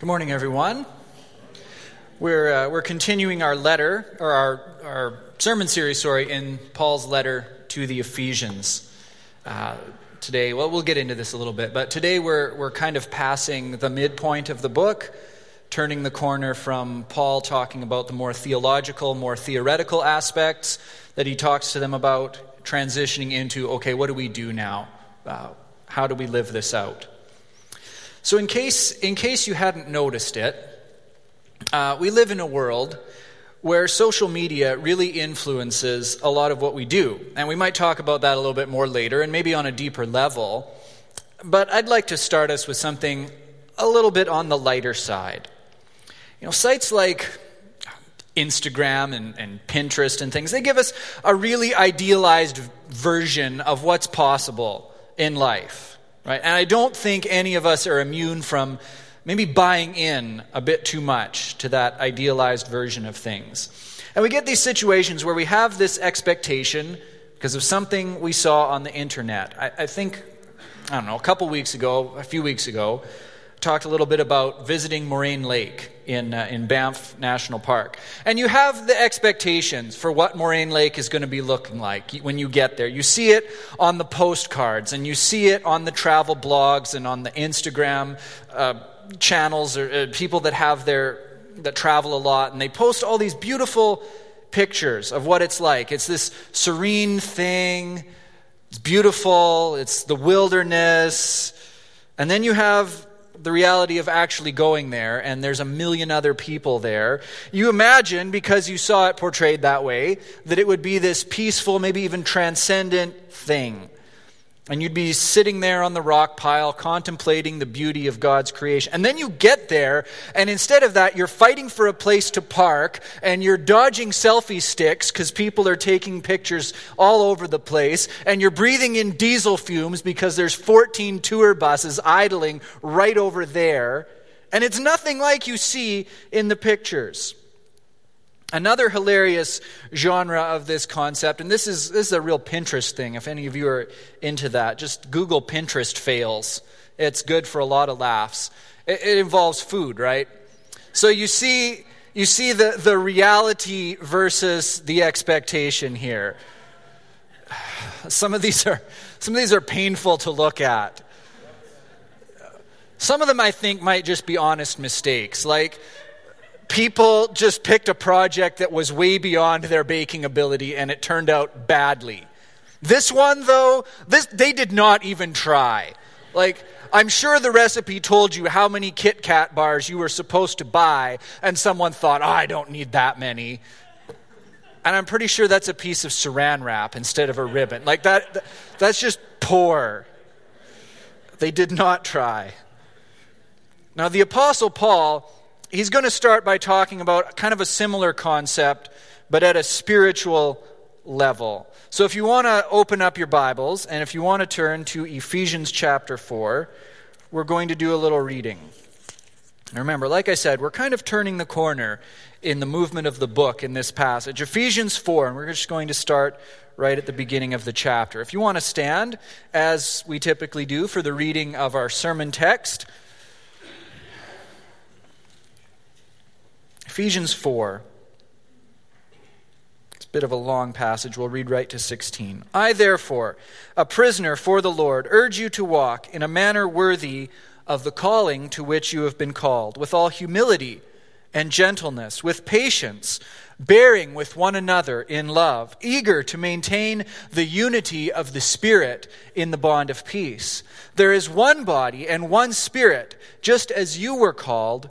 Good morning, everyone. We're, uh, we're continuing our letter, or our, our sermon series, sorry, in Paul's letter to the Ephesians. Uh, today, well, we'll get into this a little bit, but today we're, we're kind of passing the midpoint of the book, turning the corner from Paul talking about the more theological, more theoretical aspects that he talks to them about, transitioning into, okay, what do we do now? Uh, how do we live this out? So, in case, in case you hadn't noticed it, uh, we live in a world where social media really influences a lot of what we do. And we might talk about that a little bit more later and maybe on a deeper level. But I'd like to start us with something a little bit on the lighter side. You know, sites like Instagram and, and Pinterest and things, they give us a really idealized version of what's possible in life. Right? And I don't think any of us are immune from maybe buying in a bit too much to that idealized version of things. And we get these situations where we have this expectation because of something we saw on the internet. I, I think, I don't know, a couple weeks ago, a few weeks ago, talked a little bit about visiting Moraine Lake in, uh, in Banff National Park. And you have the expectations for what Moraine Lake is going to be looking like when you get there. You see it on the postcards, and you see it on the travel blogs and on the Instagram uh, channels or uh, people that have their that travel a lot, and they post all these beautiful pictures of what it's like. It's this serene thing. It's beautiful. It's the wilderness. And then you have the reality of actually going there and there's a million other people there, you imagine, because you saw it portrayed that way, that it would be this peaceful, maybe even transcendent thing. And you'd be sitting there on the rock pile contemplating the beauty of God's creation. And then you get there, and instead of that, you're fighting for a place to park, and you're dodging selfie sticks because people are taking pictures all over the place, and you're breathing in diesel fumes because there's 14 tour buses idling right over there. And it's nothing like you see in the pictures. Another hilarious genre of this concept, and this is, this is a real Pinterest thing. If any of you are into that, just Google Pinterest fails. It's good for a lot of laughs. It, it involves food, right? So you see, you see the, the reality versus the expectation here. Some of these are some of these are painful to look at. Some of them I think might just be honest mistakes. Like people just picked a project that was way beyond their baking ability and it turned out badly. This one, though, this, they did not even try. Like, I'm sure the recipe told you how many Kit Kat bars you were supposed to buy, and someone thought, oh, I don't need that many. And I'm pretty sure that's a piece of saran wrap instead of a ribbon. Like, that, that's just poor. They did not try. Now, the Apostle Paul he's going to start by talking about kind of a similar concept, but at a spiritual level. So if you want to open up your Bibles and if you want to turn to Ephesians chapter 4, we're going to do a little reading. remember, like I said, we're kind of turning the corner in the movement of the book in this passage. Ephesians 4, and we're just going to start right at the beginning of the chapter. If you want to stand, as we typically do, for the reading of our sermon text, Ephesians 4. It's a bit of a long passage. We'll read right to 16. I, therefore, a prisoner for the Lord, urge you to walk in a manner worthy of the calling to which you have been called, with all humility and gentleness, with patience, bearing with one another in love, eager to maintain the unity of the Spirit in the bond of peace. There is one body and one Spirit, just as you were called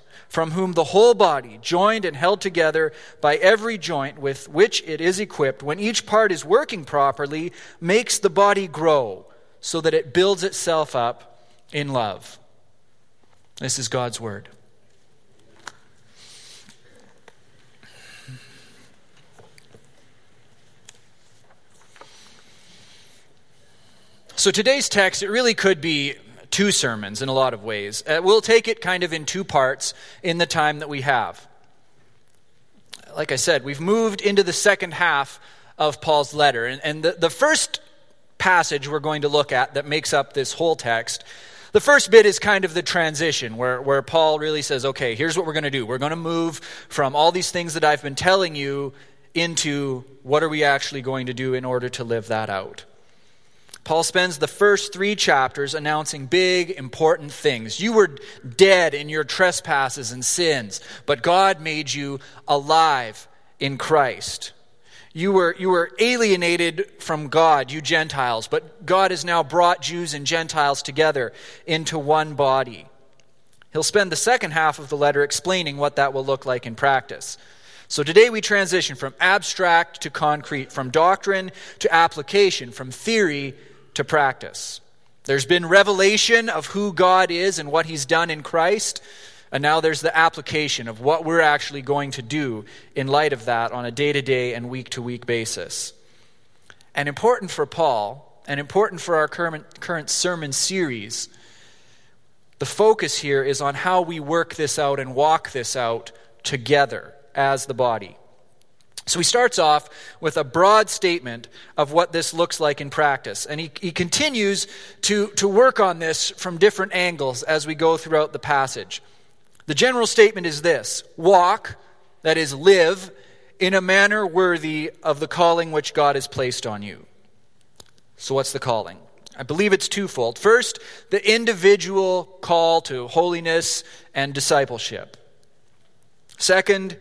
from whom the whole body, joined and held together by every joint with which it is equipped, when each part is working properly, makes the body grow so that it builds itself up in love. This is God's Word. So today's text, it really could be two sermons in a lot of ways. Uh, we'll take it kind of in two parts in the time that we have. Like I said, we've moved into the second half of Paul's letter. And, and the, the first passage we're going to look at that makes up this whole text, the first bit is kind of the transition where, where Paul really says, okay, here's what we're going to do. We're going to move from all these things that I've been telling you into what are we actually going to do in order to live that out. Paul spends the first three chapters announcing big, important things. You were dead in your trespasses and sins, but God made you alive in Christ. You were, you were alienated from God, you Gentiles, but God has now brought Jews and Gentiles together into one body. He'll spend the second half of the letter explaining what that will look like in practice. So today we transition from abstract to concrete, from doctrine to application, from theory to practice. There's been revelation of who God is and what He's done in Christ, and now there's the application of what we're actually going to do in light of that on a day to day and week to week basis. And important for Paul, and important for our current, current sermon series, the focus here is on how we work this out and walk this out together as the body. So he starts off with a broad statement of what this looks like in practice. And he, he continues to, to work on this from different angles as we go throughout the passage. The general statement is this walk, that is, live, in a manner worthy of the calling which God has placed on you. So, what's the calling? I believe it's twofold. First, the individual call to holiness and discipleship. Second,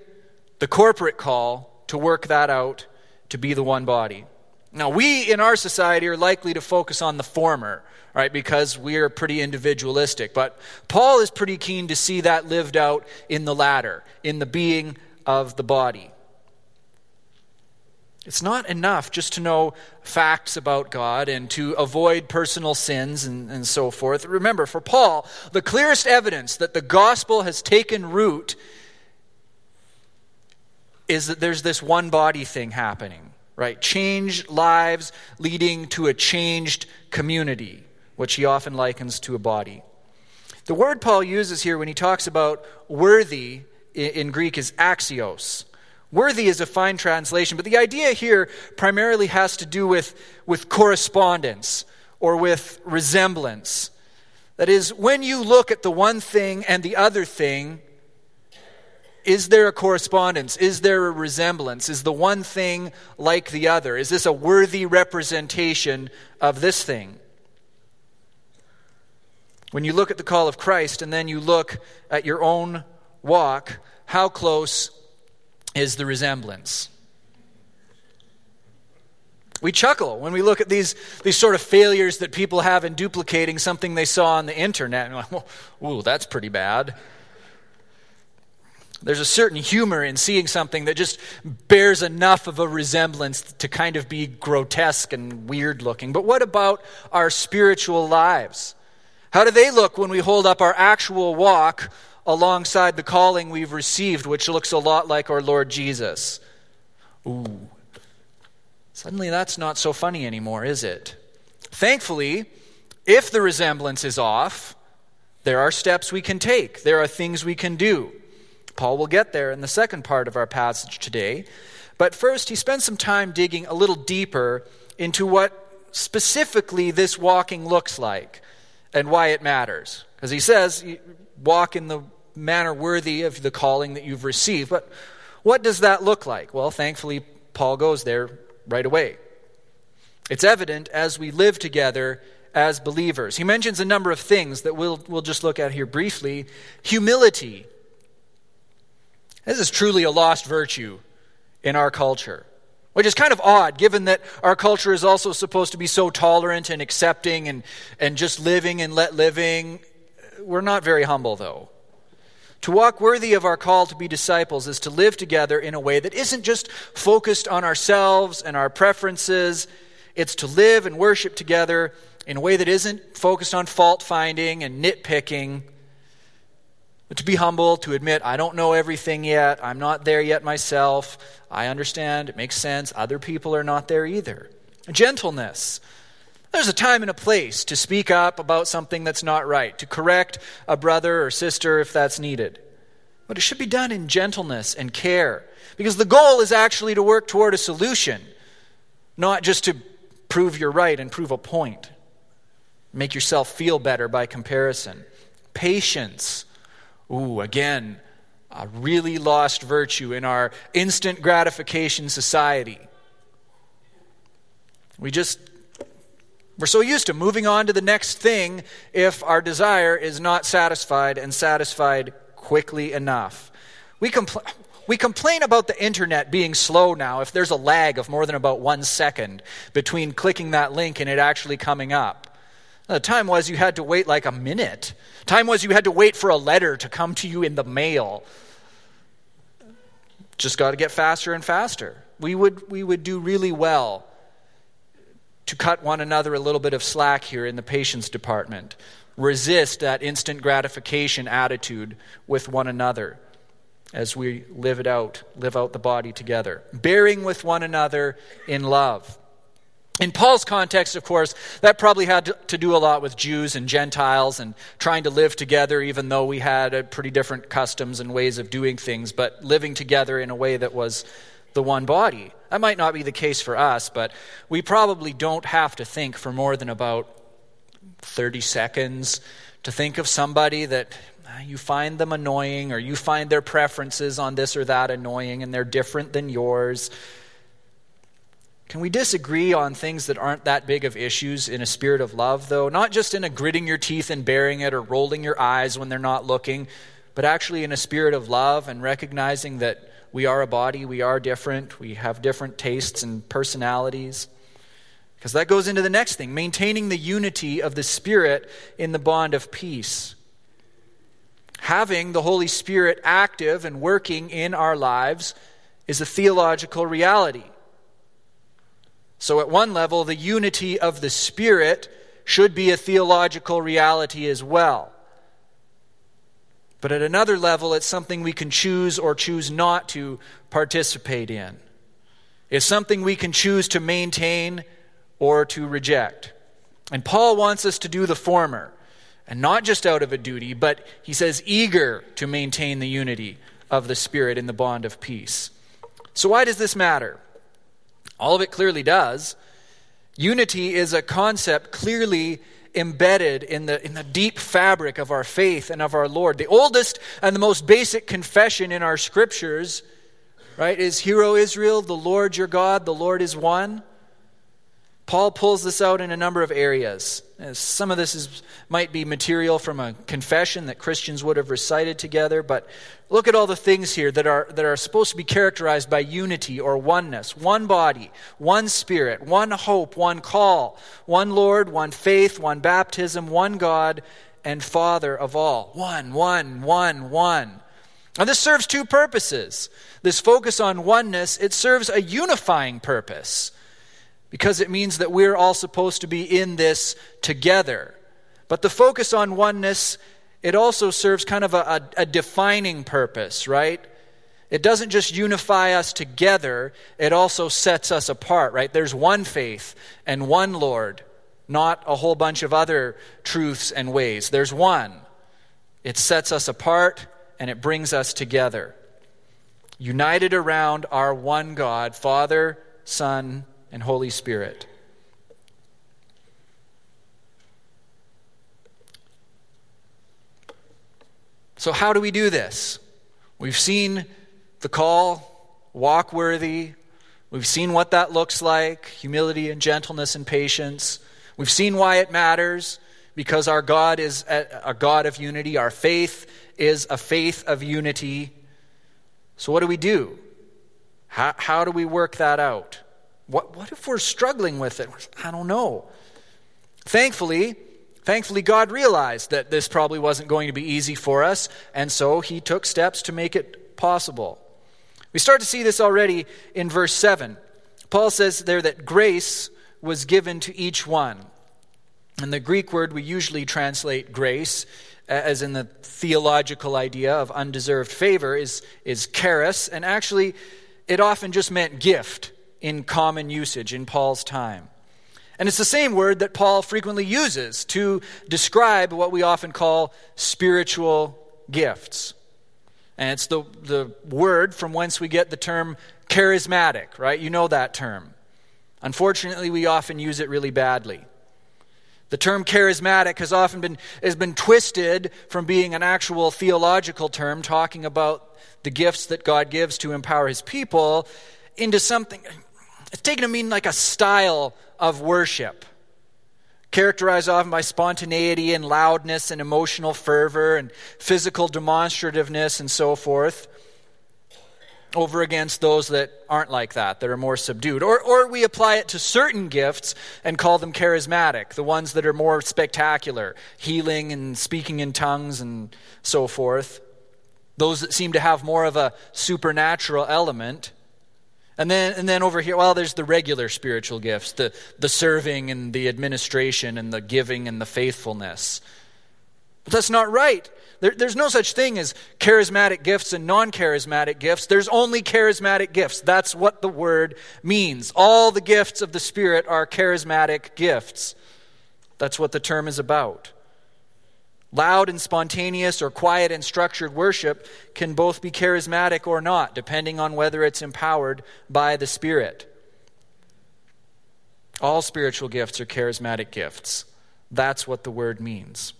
the corporate call to work that out to be the one body. Now, we in our society are likely to focus on the former, right, because we are pretty individualistic. But Paul is pretty keen to see that lived out in the latter, in the being of the body. It's not enough just to know facts about God and to avoid personal sins and, and so forth. Remember, for Paul, the clearest evidence that the gospel has taken root is that there's this one body thing happening, right? Changed lives leading to a changed community, which he often likens to a body. The word Paul uses here when he talks about worthy in Greek is axios. Worthy is a fine translation, but the idea here primarily has to do with, with correspondence or with resemblance. That is, when you look at the one thing and the other thing, is there a correspondence? Is there a resemblance? Is the one thing like the other? Is this a worthy representation of this thing? When you look at the call of Christ and then you look at your own walk, how close is the resemblance? We chuckle when we look at these, these sort of failures that people have in duplicating something they saw on the internet. And like, well, ooh, that's pretty bad. There's a certain humor in seeing something that just bears enough of a resemblance to kind of be grotesque and weird looking. But what about our spiritual lives? How do they look when we hold up our actual walk alongside the calling we've received, which looks a lot like our Lord Jesus? Ooh. Suddenly that's not so funny anymore, is it? Thankfully, if the resemblance is off, there are steps we can take, there are things we can do. Paul will get there in the second part of our passage today. But first, he spends some time digging a little deeper into what specifically this walking looks like and why it matters. Because he says, walk in the manner worthy of the calling that you've received. But what does that look like? Well, thankfully, Paul goes there right away. It's evident as we live together as believers. He mentions a number of things that we'll, we'll just look at here briefly. Humility. This is truly a lost virtue in our culture, which is kind of odd given that our culture is also supposed to be so tolerant and accepting and, and just living and let living. We're not very humble, though. To walk worthy of our call to be disciples is to live together in a way that isn't just focused on ourselves and our preferences. It's to live and worship together in a way that isn't focused on fault finding and nitpicking. But to be humble, to admit, I don't know everything yet. I'm not there yet myself. I understand. It makes sense. Other people are not there either. Gentleness. There's a time and a place to speak up about something that's not right, to correct a brother or sister if that's needed. But it should be done in gentleness and care, because the goal is actually to work toward a solution, not just to prove you're right and prove a point. Make yourself feel better by comparison. Patience. Ooh, again, a really lost virtue in our instant gratification society. We just we're so used to moving on to the next thing if our desire is not satisfied and satisfied quickly enough. We, compl- we complain about the internet being slow now if there's a lag of more than about one second between clicking that link and it actually coming up. The time was you had to wait like a minute. Time was you had to wait for a letter to come to you in the mail. Just got to get faster and faster. We would, we would do really well to cut one another a little bit of slack here in the patience department. Resist that instant gratification attitude with one another as we live it out, live out the body together. Bearing with one another in love. In Paul's context, of course, that probably had to do a lot with Jews and Gentiles and trying to live together, even though we had pretty different customs and ways of doing things, but living together in a way that was the one body. That might not be the case for us, but we probably don't have to think for more than about 30 seconds to think of somebody that ah, you find them annoying or you find their preferences on this or that annoying and they're different than yours. Can we disagree on things that aren't that big of issues in a spirit of love, though? Not just in a gritting your teeth and bearing it or rolling your eyes when they're not looking, but actually in a spirit of love and recognizing that we are a body, we are different, we have different tastes and personalities. Because that goes into the next thing maintaining the unity of the Spirit in the bond of peace. Having the Holy Spirit active and working in our lives is a theological reality. So, at one level, the unity of the Spirit should be a theological reality as well. But at another level, it's something we can choose or choose not to participate in. It's something we can choose to maintain or to reject. And Paul wants us to do the former, and not just out of a duty, but he says, eager to maintain the unity of the Spirit in the bond of peace. So, why does this matter? All of it clearly does. Unity is a concept clearly embedded in the, in the deep fabric of our faith and of our Lord. The oldest and the most basic confession in our scriptures, right, is Hear, O Israel, the Lord your God, the Lord is one. Paul pulls this out in a number of areas. Some of this is, might be material from a confession that Christians would have recited together, but look at all the things here that are, that are supposed to be characterized by unity or oneness one body, one spirit, one hope, one call, one Lord, one faith, one baptism, one God and Father of all. One, one, one, one. And this serves two purposes. This focus on oneness, it serves a unifying purpose because it means that we're all supposed to be in this together. But the focus on oneness, it also serves kind of a, a, a, defining purpose, right? It doesn't just unify us together, it also sets us apart, right? There's one faith and one Lord, not a whole bunch of other truths and ways. There's one. It sets us apart and it brings us together. united around our one God, Father, Son, and Holy Spirit. So, how do we do this? We've seen the call, walk worthy. We've seen what that looks like humility and gentleness and patience. We've seen why it matters because our God is a God of unity. Our faith is a faith of unity. So, what do we do? How, how do we work that out? What, what if we're struggling with it? I don't know. Thankfully, Thankfully, God realized that this probably wasn't going to be easy for us, and so he took steps to make it possible. We start to see this already in verse 7. Paul says there that grace was given to each one. And the Greek word we usually translate grace, as in the theological idea of undeserved favor, is, is charis, and actually it often just meant gift in common usage in Paul's time. And it's the same word that Paul frequently uses to describe what we often call spiritual gifts. And it's the, the word from whence we get the term charismatic, right? You know that term. Unfortunately, we often use it really badly. The term charismatic has often been, has been twisted from being an actual theological term, talking about the gifts that God gives to empower his people, into something it's taken to mean like a style of worship, characterized often by spontaneity and loudness and emotional fervor and physical demonstrativeness and so forth, over against those that aren't like that, that are more subdued. Or, or we apply it to certain gifts and call them charismatic, the ones that are more spectacular, healing and speaking in tongues and so forth. Those that seem to have more of a supernatural element. And then, and then over here, well, there's the regular spiritual gifts the, the serving and the administration and the giving and the faithfulness. But that's not right. There, there's no such thing as charismatic gifts and non charismatic gifts. There's only charismatic gifts. That's what the word means. All the gifts of the Spirit are charismatic gifts. That's what the term is about. Loud and spontaneous or quiet and structured worship can both be charismatic or not, depending on whether it's empowered by the Spirit. All spiritual gifts are charismatic gifts. That's what the word means.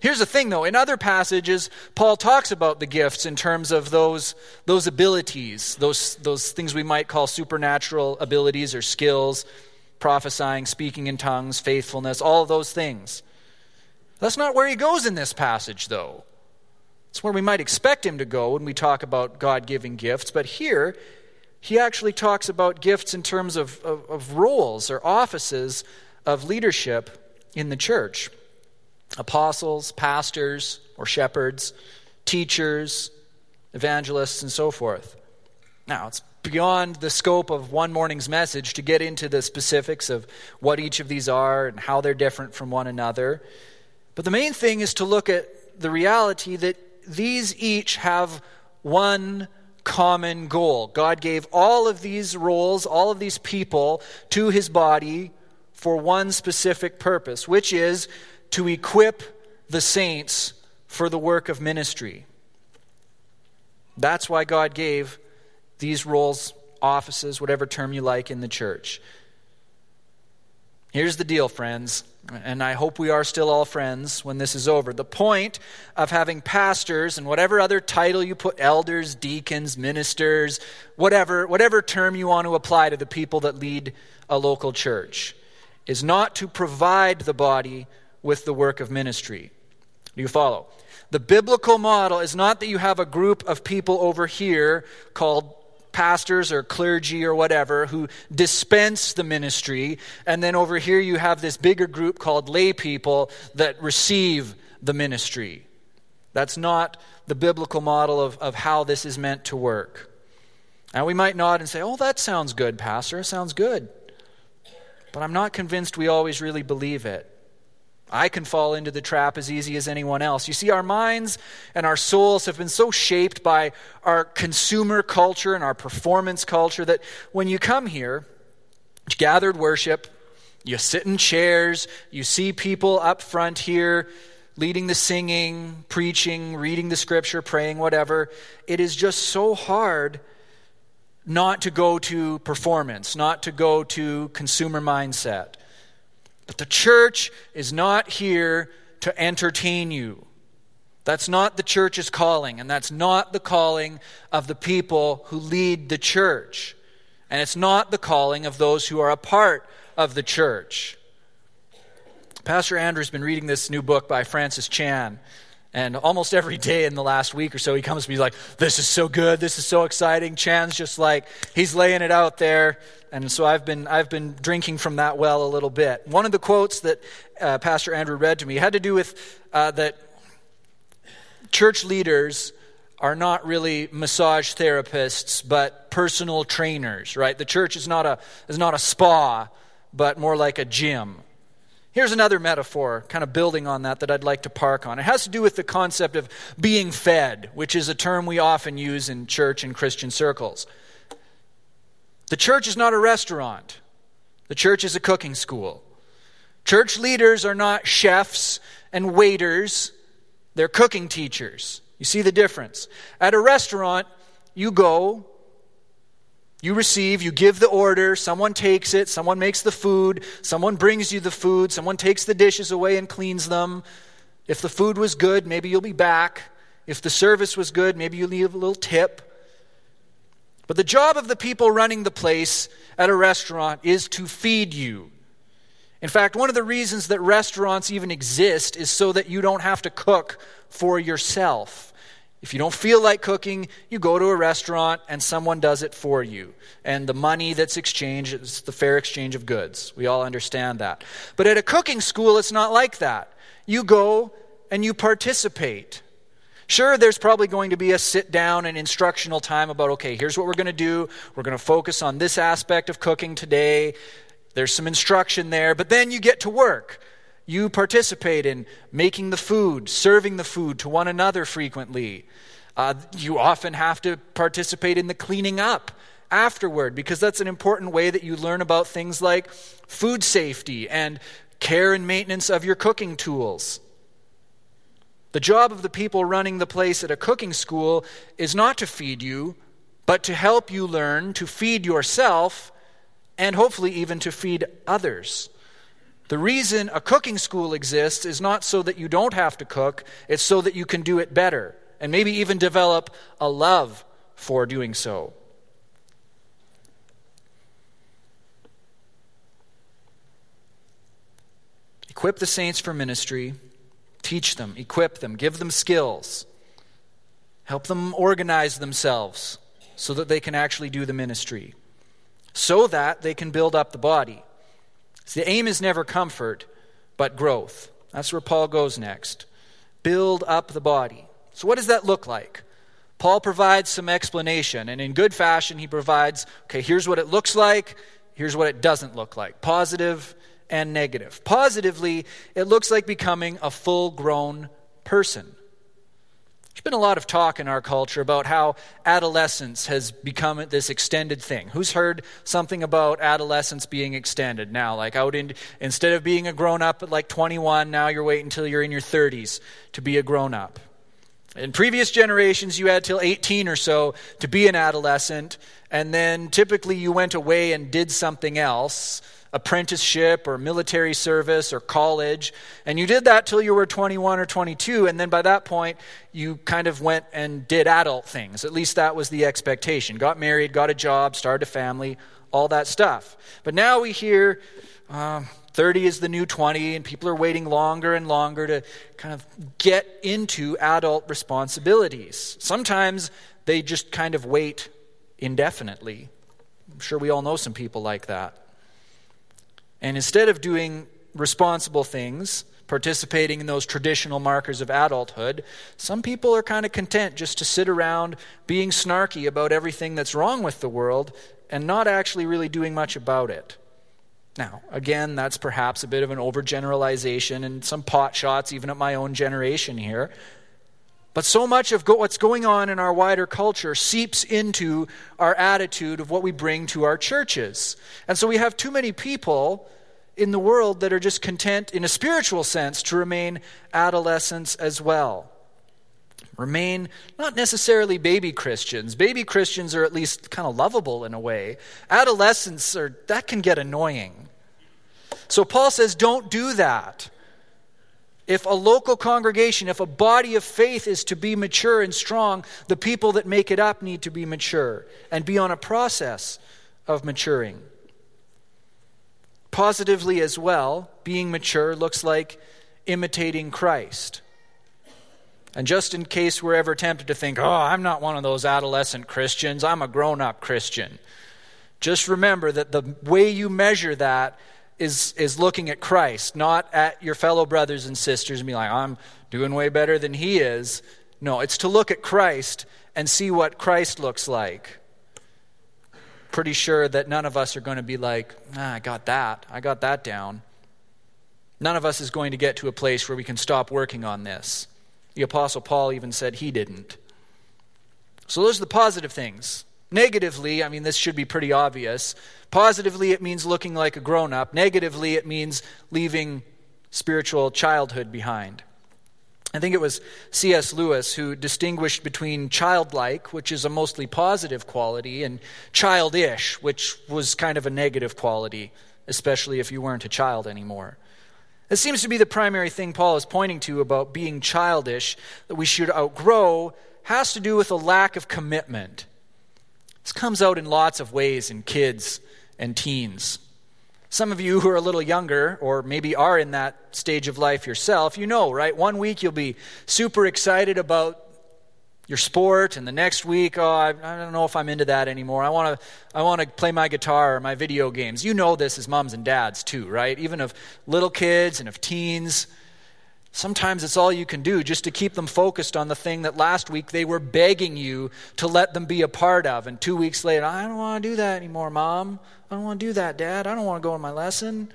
Here's the thing, though. In other passages, Paul talks about the gifts in terms of those, those abilities, those, those things we might call supernatural abilities or skills, prophesying, speaking in tongues, faithfulness, all those things. That's not where he goes in this passage, though. It's where we might expect him to go when we talk about God giving gifts. But here, he actually talks about gifts in terms of, of, of roles or offices of leadership in the church apostles, pastors, or shepherds, teachers, evangelists, and so forth. Now, it's beyond the scope of one morning's message to get into the specifics of what each of these are and how they're different from one another. But the main thing is to look at the reality that these each have one common goal. God gave all of these roles, all of these people to his body for one specific purpose, which is to equip the saints for the work of ministry. That's why God gave these roles, offices, whatever term you like, in the church. Here's the deal, friends and I hope we are still all friends when this is over. The point of having pastors and whatever other title you put elders, deacons, ministers, whatever, whatever term you want to apply to the people that lead a local church is not to provide the body with the work of ministry. Do you follow? The biblical model is not that you have a group of people over here called pastors or clergy or whatever who dispense the ministry. And then over here you have this bigger group called lay people that receive the ministry. That's not the biblical model of, of how this is meant to work. Now we might nod and say, oh, that sounds good, Pastor. Sounds good. But I'm not convinced we always really believe it. I can fall into the trap as easy as anyone else. You see, our minds and our souls have been so shaped by our consumer culture and our performance culture that when you come here, gathered worship, you sit in chairs, you see people up front here leading the singing, preaching, reading the scripture, praying, whatever. It is just so hard not to go to performance, not to go to consumer mindset. But the church is not here to entertain you. That's not the church's calling, and that's not the calling of the people who lead the church. And it's not the calling of those who are a part of the church. Pastor Andrew's been reading this new book by Francis Chan. And almost every day in the last week or so, he comes to me like, This is so good. This is so exciting. Chan's just like, he's laying it out there. And so I've been, I've been drinking from that well a little bit. One of the quotes that uh, Pastor Andrew read to me had to do with uh, that church leaders are not really massage therapists, but personal trainers, right? The church is not a, is not a spa, but more like a gym. Here's another metaphor, kind of building on that, that I'd like to park on. It has to do with the concept of being fed, which is a term we often use in church and Christian circles. The church is not a restaurant, the church is a cooking school. Church leaders are not chefs and waiters, they're cooking teachers. You see the difference. At a restaurant, you go, you receive, you give the order, someone takes it, someone makes the food, someone brings you the food, someone takes the dishes away and cleans them. If the food was good, maybe you'll be back. If the service was good, maybe you'll leave a little tip. But the job of the people running the place at a restaurant is to feed you. In fact, one of the reasons that restaurants even exist is so that you don't have to cook for yourself. If you don't feel like cooking, you go to a restaurant and someone does it for you. And the money that's exchanged is the fair exchange of goods. We all understand that. But at a cooking school, it's not like that. You go and you participate. Sure, there's probably going to be a sit down and instructional time about, okay, here's what we're going to do. We're going to focus on this aspect of cooking today. There's some instruction there, but then you get to work. You participate in making the food, serving the food to one another frequently. Uh, you often have to participate in the cleaning up afterward because that's an important way that you learn about things like food safety and care and maintenance of your cooking tools. The job of the people running the place at a cooking school is not to feed you, but to help you learn to feed yourself and hopefully even to feed others. The reason a cooking school exists is not so that you don't have to cook, it's so that you can do it better and maybe even develop a love for doing so. Equip the saints for ministry, teach them, equip them, give them skills, help them organize themselves so that they can actually do the ministry, so that they can build up the body. So the aim is never comfort, but growth. That's where Paul goes next. Build up the body. So, what does that look like? Paul provides some explanation, and in good fashion, he provides okay, here's what it looks like, here's what it doesn't look like positive and negative. Positively, it looks like becoming a full grown person. There's been a lot of talk in our culture about how adolescence has become this extended thing. Who's heard something about adolescence being extended now? Like out in instead of being a grown up at like 21, now you're waiting until you're in your 30s to be a grown up. In previous generations, you had till 18 or so to be an adolescent, and then typically you went away and did something else apprenticeship or military service or college. And you did that till you were 21 or 22. And then by that point, you kind of went and did adult things. At least that was the expectation. Got married, got a job, started a family, all that stuff. But now we hear uh, 30 is the new 20, and people are waiting longer and longer to kind of get into adult responsibilities. Sometimes they just kind of wait indefinitely. I'm sure we all know some people like that. And instead of doing responsible things, participating in those traditional markers of adulthood, some people are kind of content just to sit around being snarky about everything that's wrong with the world and not actually really doing much about it. Now, again, that's perhaps a bit of an overgeneralization and some pot shots, even at my own generation here. But so much of what's going on in our wider culture seeps into our attitude of what we bring to our churches. And so we have too many people in the world that are just content, in a spiritual sense, to remain adolescents as well. Remain not necessarily baby Christians. Baby Christians are at least kind of lovable in a way. Adolescents are that can get annoying. So Paul says don't do that. If a local congregation, if a body of faith is to be mature and strong, the people that make it up need to be mature and be on a process of maturing. Positively as well, being mature looks like imitating Christ. And just in case we're ever tempted to think, oh, I'm not one of those adolescent Christians, I'm a grown up Christian, just remember that the way you measure that is, is looking at Christ, not at your fellow brothers and sisters and be like, I'm doing way better than he is. No, it's to look at Christ and see what Christ looks like. Pretty sure that none of us are going to be like, ah, I got that. I got that down. None of us is going to get to a place where we can stop working on this. The Apostle Paul even said he didn't. So, those are the positive things. Negatively, I mean, this should be pretty obvious. Positively, it means looking like a grown up. Negatively, it means leaving spiritual childhood behind. I think it was C.S. Lewis who distinguished between childlike, which is a mostly positive quality, and childish, which was kind of a negative quality, especially if you weren't a child anymore. It seems to be the primary thing Paul is pointing to about being childish that we should outgrow has to do with a lack of commitment. This comes out in lots of ways in kids and teens. Some of you who are a little younger, or maybe are in that stage of life yourself, you know, right? One week you'll be super excited about your sport, and the next week, oh, I, I don't know if I'm into that anymore. I want to, I want to play my guitar or my video games. You know this as moms and dads too, right? Even of little kids and of teens. Sometimes it's all you can do just to keep them focused on the thing that last week they were begging you to let them be a part of. And two weeks later, I don't want to do that anymore, mom. I don't want to do that, dad. I don't want to go on my lesson.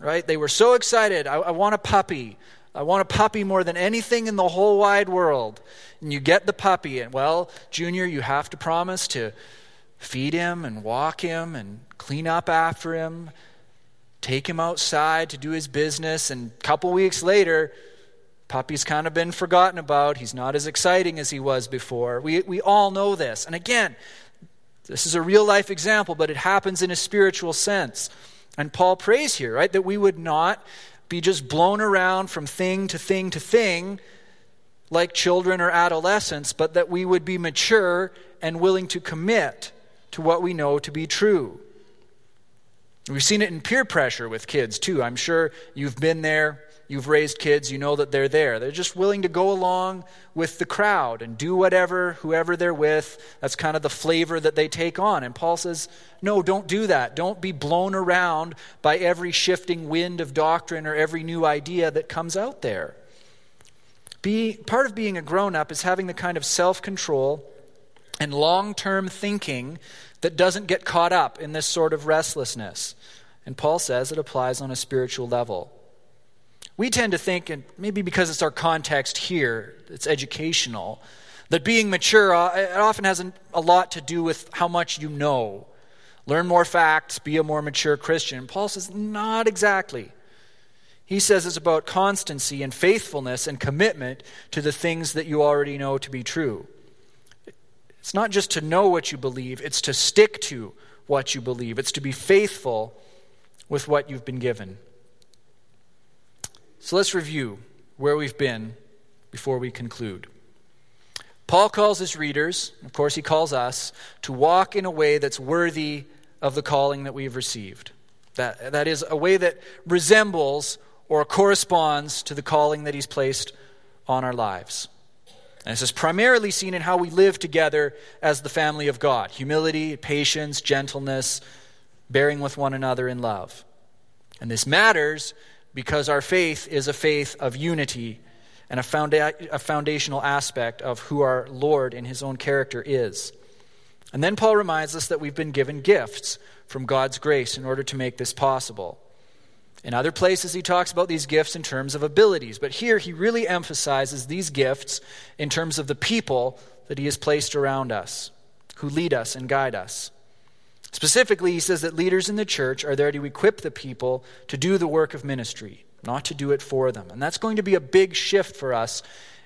Right? They were so excited. I, I want a puppy. I want a puppy more than anything in the whole wide world. And you get the puppy, and well, Junior, you have to promise to feed him and walk him and clean up after him, take him outside to do his business. And a couple weeks later, puppy's kind of been forgotten about. He's not as exciting as he was before. We, we all know this. And again, this is a real life example, but it happens in a spiritual sense. And Paul prays here, right, that we would not be just blown around from thing to thing to thing like children or adolescents, but that we would be mature and willing to commit to what we know to be true. We've seen it in peer pressure with kids too. I'm sure you've been there. You've raised kids, you know that they're there. They're just willing to go along with the crowd and do whatever, whoever they're with. That's kind of the flavor that they take on. And Paul says, no, don't do that. Don't be blown around by every shifting wind of doctrine or every new idea that comes out there. Be, part of being a grown up is having the kind of self control and long term thinking that doesn't get caught up in this sort of restlessness. And Paul says it applies on a spiritual level. We tend to think, and maybe because it's our context here, it's educational, that being mature uh, it often has a lot to do with how much you know. Learn more facts, be a more mature Christian. Paul says, not exactly. He says it's about constancy and faithfulness and commitment to the things that you already know to be true. It's not just to know what you believe, it's to stick to what you believe, it's to be faithful with what you've been given. So let's review where we've been before we conclude. Paul calls his readers, of course, he calls us, to walk in a way that's worthy of the calling that we've received. That, that is, a way that resembles or corresponds to the calling that he's placed on our lives. And this is primarily seen in how we live together as the family of God humility, patience, gentleness, bearing with one another in love. And this matters because our faith is a faith of unity and a, founda- a foundational aspect of who our Lord in his own character is. And then Paul reminds us that we've been given gifts from God's grace in order to make this possible. In other places, he talks about these gifts in terms of abilities, but here he really emphasizes these gifts in terms of the people that he has placed around us, who lead us and guide us. Specifically, he says that leaders in the church are there to equip the people to do the work of ministry, not to do it for them. And that's going to be a big shift for us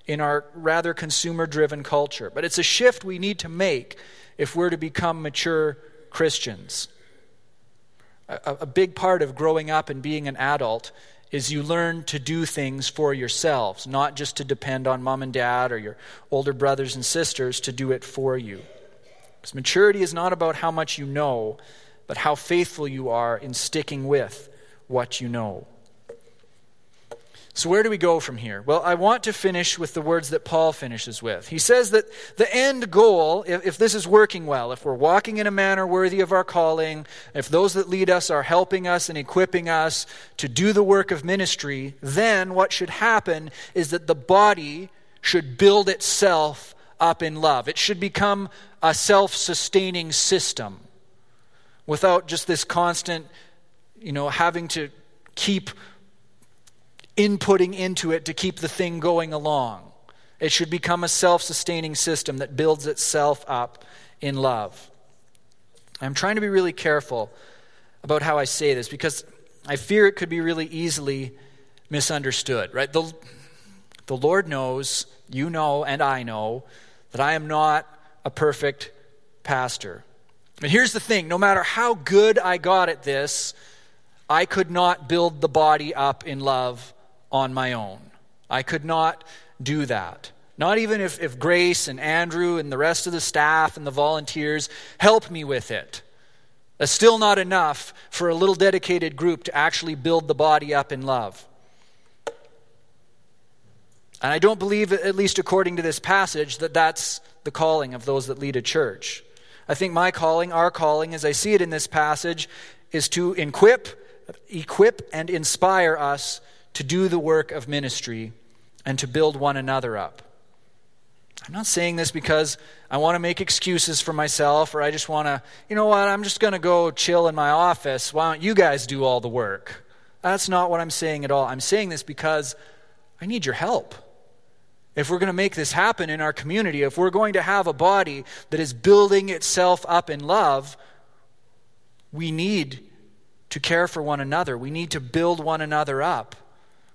in our rather consumer driven culture. But it's a shift we need to make if we're to become mature Christians. A, a, big part of growing up and being an adult is you learn to do things for yourselves, not just to depend on mom and dad or your older brothers and sisters to do it for you. Because maturity is not about how much you know, but how faithful you are in sticking with what you know. So, where do we go from here? Well, I want to finish with the words that Paul finishes with. He says that the end goal, if, if, this is working well, if we're walking in a manner worthy of our calling, if those that lead us are helping us and equipping us to do the work of ministry, then what should happen is that the body should build itself up in love. It should become a self sustaining system without just this constant, you know, having to keep inputting into it to keep the thing going along. It should become a self sustaining system that builds itself up in love. I'm trying to be really careful about how I say this because I fear it could be really easily misunderstood, right? The, the Lord knows, you know, and I know that I am not a perfect pastor. But here's the thing no matter how good I got at this, I could not build the body up in love on my own. I could not do that. Not even if, if Grace and Andrew and the rest of the staff and the volunteers help me with it. That's still not enough for a little dedicated group to actually build the body up in love. And I don't believe, at least according to this passage, that that's the calling of those that lead a church. I think my calling, our calling, as I see it in this passage, is to equip, equip and inspire us to do the work of ministry and to build one another up. I'm not saying this because I want to make excuses for myself or I just want to, you know what, I'm just going to go chill in my office. Why don't you guys do all the work? That's not what I'm saying at all. I'm saying this because I need your help. If we're going to make this happen in our community, if we're going to have a body that is building itself up in love, we need to care for one another. We need to build one another up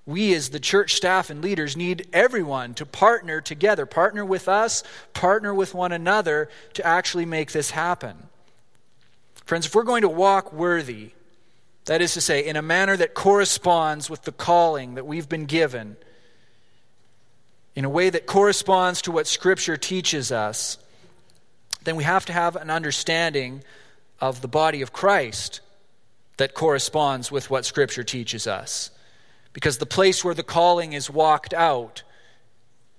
we as the church staff and leaders need everyone to partner together, partner with us, partner with one another to actually make this happen. Friends, if we're going to walk worthy, that is to say, in a manner that corresponds with the calling that we've been given, in a way that corresponds to what Scripture teaches us, then we have to have an understanding of the body of Christ that corresponds with what Scripture teaches us. Because the place where the calling is walked out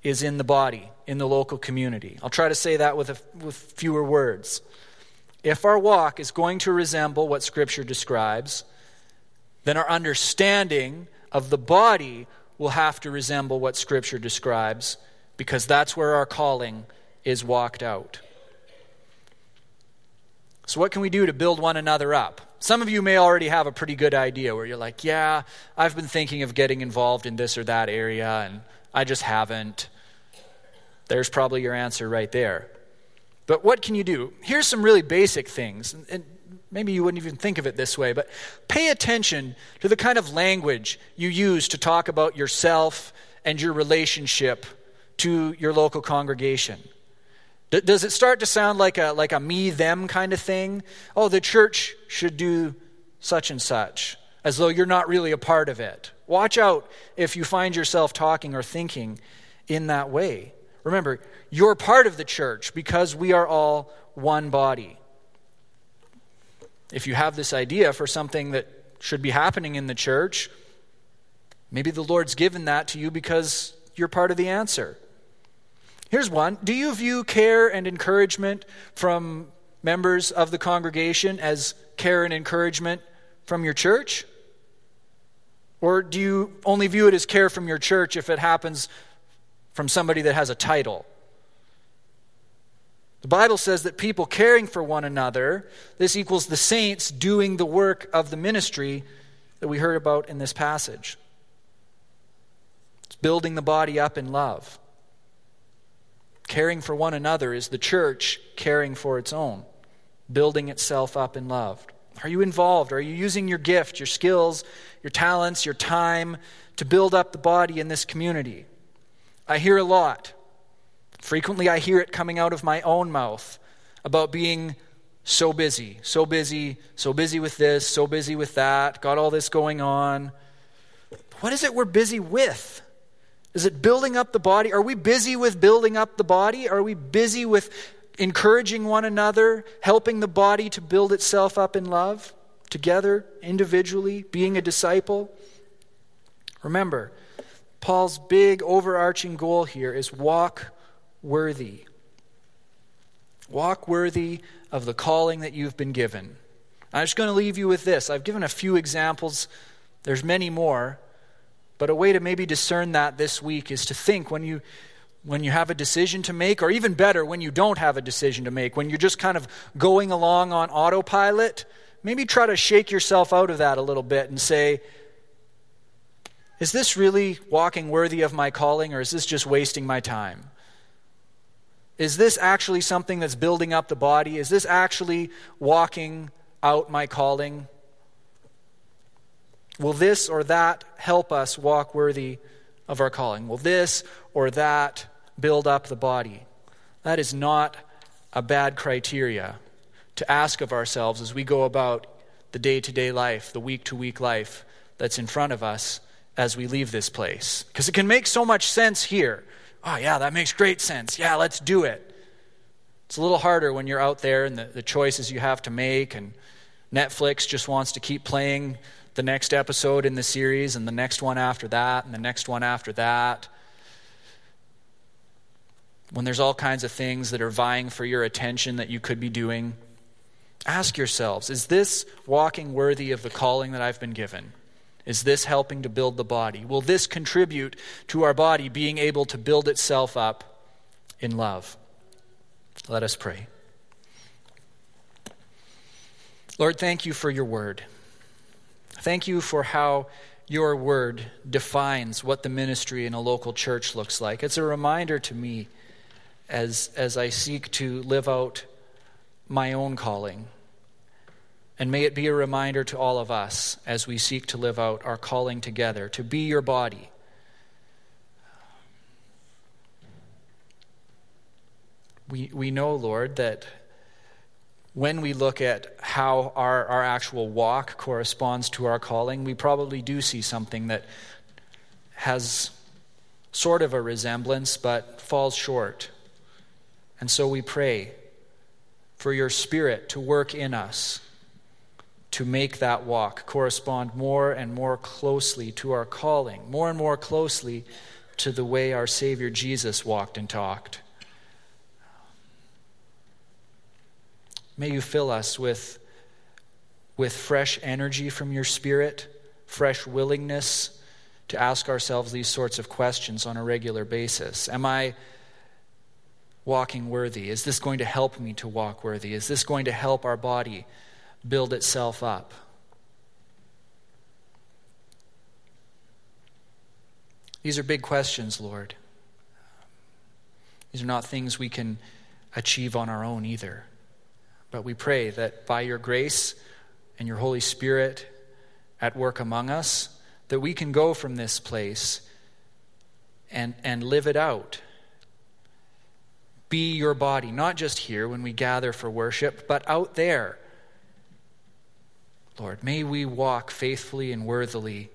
is in the body, in the local community. I'll try to say that with, a, with fewer words. If our walk is going to resemble what Scripture describes, then our understanding of the body will have to resemble what Scripture describes, because that's where our calling is walked out. So, what can we do to build one another up? Some of you may already have a pretty good idea where you're like, yeah, I've been thinking of getting involved in this or that area, and I just haven't. There's probably your answer right there. But what can you do? Here's some really basic things. And maybe you wouldn't even think of it this way, but pay attention to the kind of language you use to talk about yourself and your relationship to your local congregation. Does it start to sound like a, like a me them kind of thing? Oh, the church should do such and such, as though you're not really a part of it. Watch out if you find yourself talking or thinking in that way. Remember, you're part of the church because we are all one body. If you have this idea for something that should be happening in the church, maybe the Lord's given that to you because you're part of the answer. Here's one Do you view care and encouragement from members of the congregation as care and encouragement from your church? Or do you only view it as care from your church if it happens from somebody that has a title? The Bible says that people caring for one another, this equals the saints doing the work of the ministry that we heard about in this passage. It's building the body up in love. Caring for one another is the church caring for its own, building itself up in love. Are you involved? Are you using your gift, your skills, your talents, your time to build up the body in this community? I hear a lot. Frequently, I hear it coming out of my own mouth about being so busy, so busy, so busy with this, so busy with that, got all this going on. What is it we're busy with? Is it building up the body? Are we busy with building up the body? Are we busy with encouraging one another, helping the body to build itself up in love, together, individually, being a disciple? Remember, Paul's big overarching goal here is walk worthy. Walk worthy of the calling that you've been given. I'm just going to leave you with this. I've given a few examples, there's many more, but a way to maybe discern that this week is to think when you when you have a decision to make, or even better, when you don't have a decision to make, when you're just kind of going along on autopilot, maybe try to shake yourself out of that a little bit and say, Is this really walking worthy of my calling, or is this just wasting my time? Is this actually something that's building up the body? Is this actually walking out my calling? Will this or that help us walk worthy of our calling? Will this or that build up the body? That is not a bad criteria to ask of ourselves as we go about the day to day life, the week to week life that's in front of us as we leave this place. Because it can make so much sense here. Oh, yeah, that makes great sense. Yeah, let's do it. It's a little harder when you're out there and the, the choices you have to make, and Netflix just wants to keep playing the next episode in the series, and the next one after that, and the next one after that. When there's all kinds of things that are vying for your attention that you could be doing, ask yourselves is this walking worthy of the calling that I've been given? Is this helping to build the body? Will this contribute to our body being able to build itself up in love? Let us pray. Lord, thank you for your word. Thank you for how your word defines what the ministry in a local church looks like. It's a reminder to me as, as I seek to live out my own calling and may it be a reminder to all of us as we seek to live out our calling together to be your body. We, we know, Lord, that when we look at how our, our actual walk corresponds to our calling, we probably do see something that has sort of a resemblance but falls short. And so we pray for your Spirit to work in us to make that walk correspond more and more closely to our calling, more and more closely to the way our Savior Jesus walked and talked. May you fill us with, with fresh energy from your Spirit, fresh willingness to ask ourselves these sorts of questions on a regular basis. Am I walking worthy? Is this going to help me to walk worthy? Is this going to help our body? Build itself up. These are big questions, Lord. These are not things we can achieve on our own either. But we pray that by your grace and your Holy Spirit at work among us, that we can go from this place and, and live it out. Be your body, not just here when we gather for worship, but out there Lord, may we walk faithfully and worthily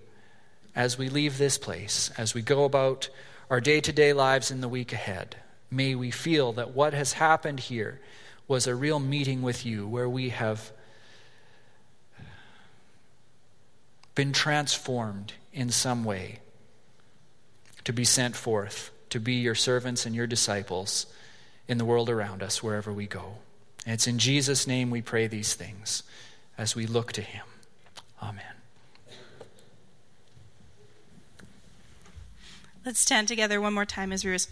as we leave this place, as we go about our day to day lives in the week ahead. May we feel that what has happened here was a real meeting with you where we have been transformed in some way to be sent forth, to be your servants and your disciples in the world around us, wherever we go. And it's in Jesus' name we pray these things as we look to him. Amen. Let's stand together one more time as we respond.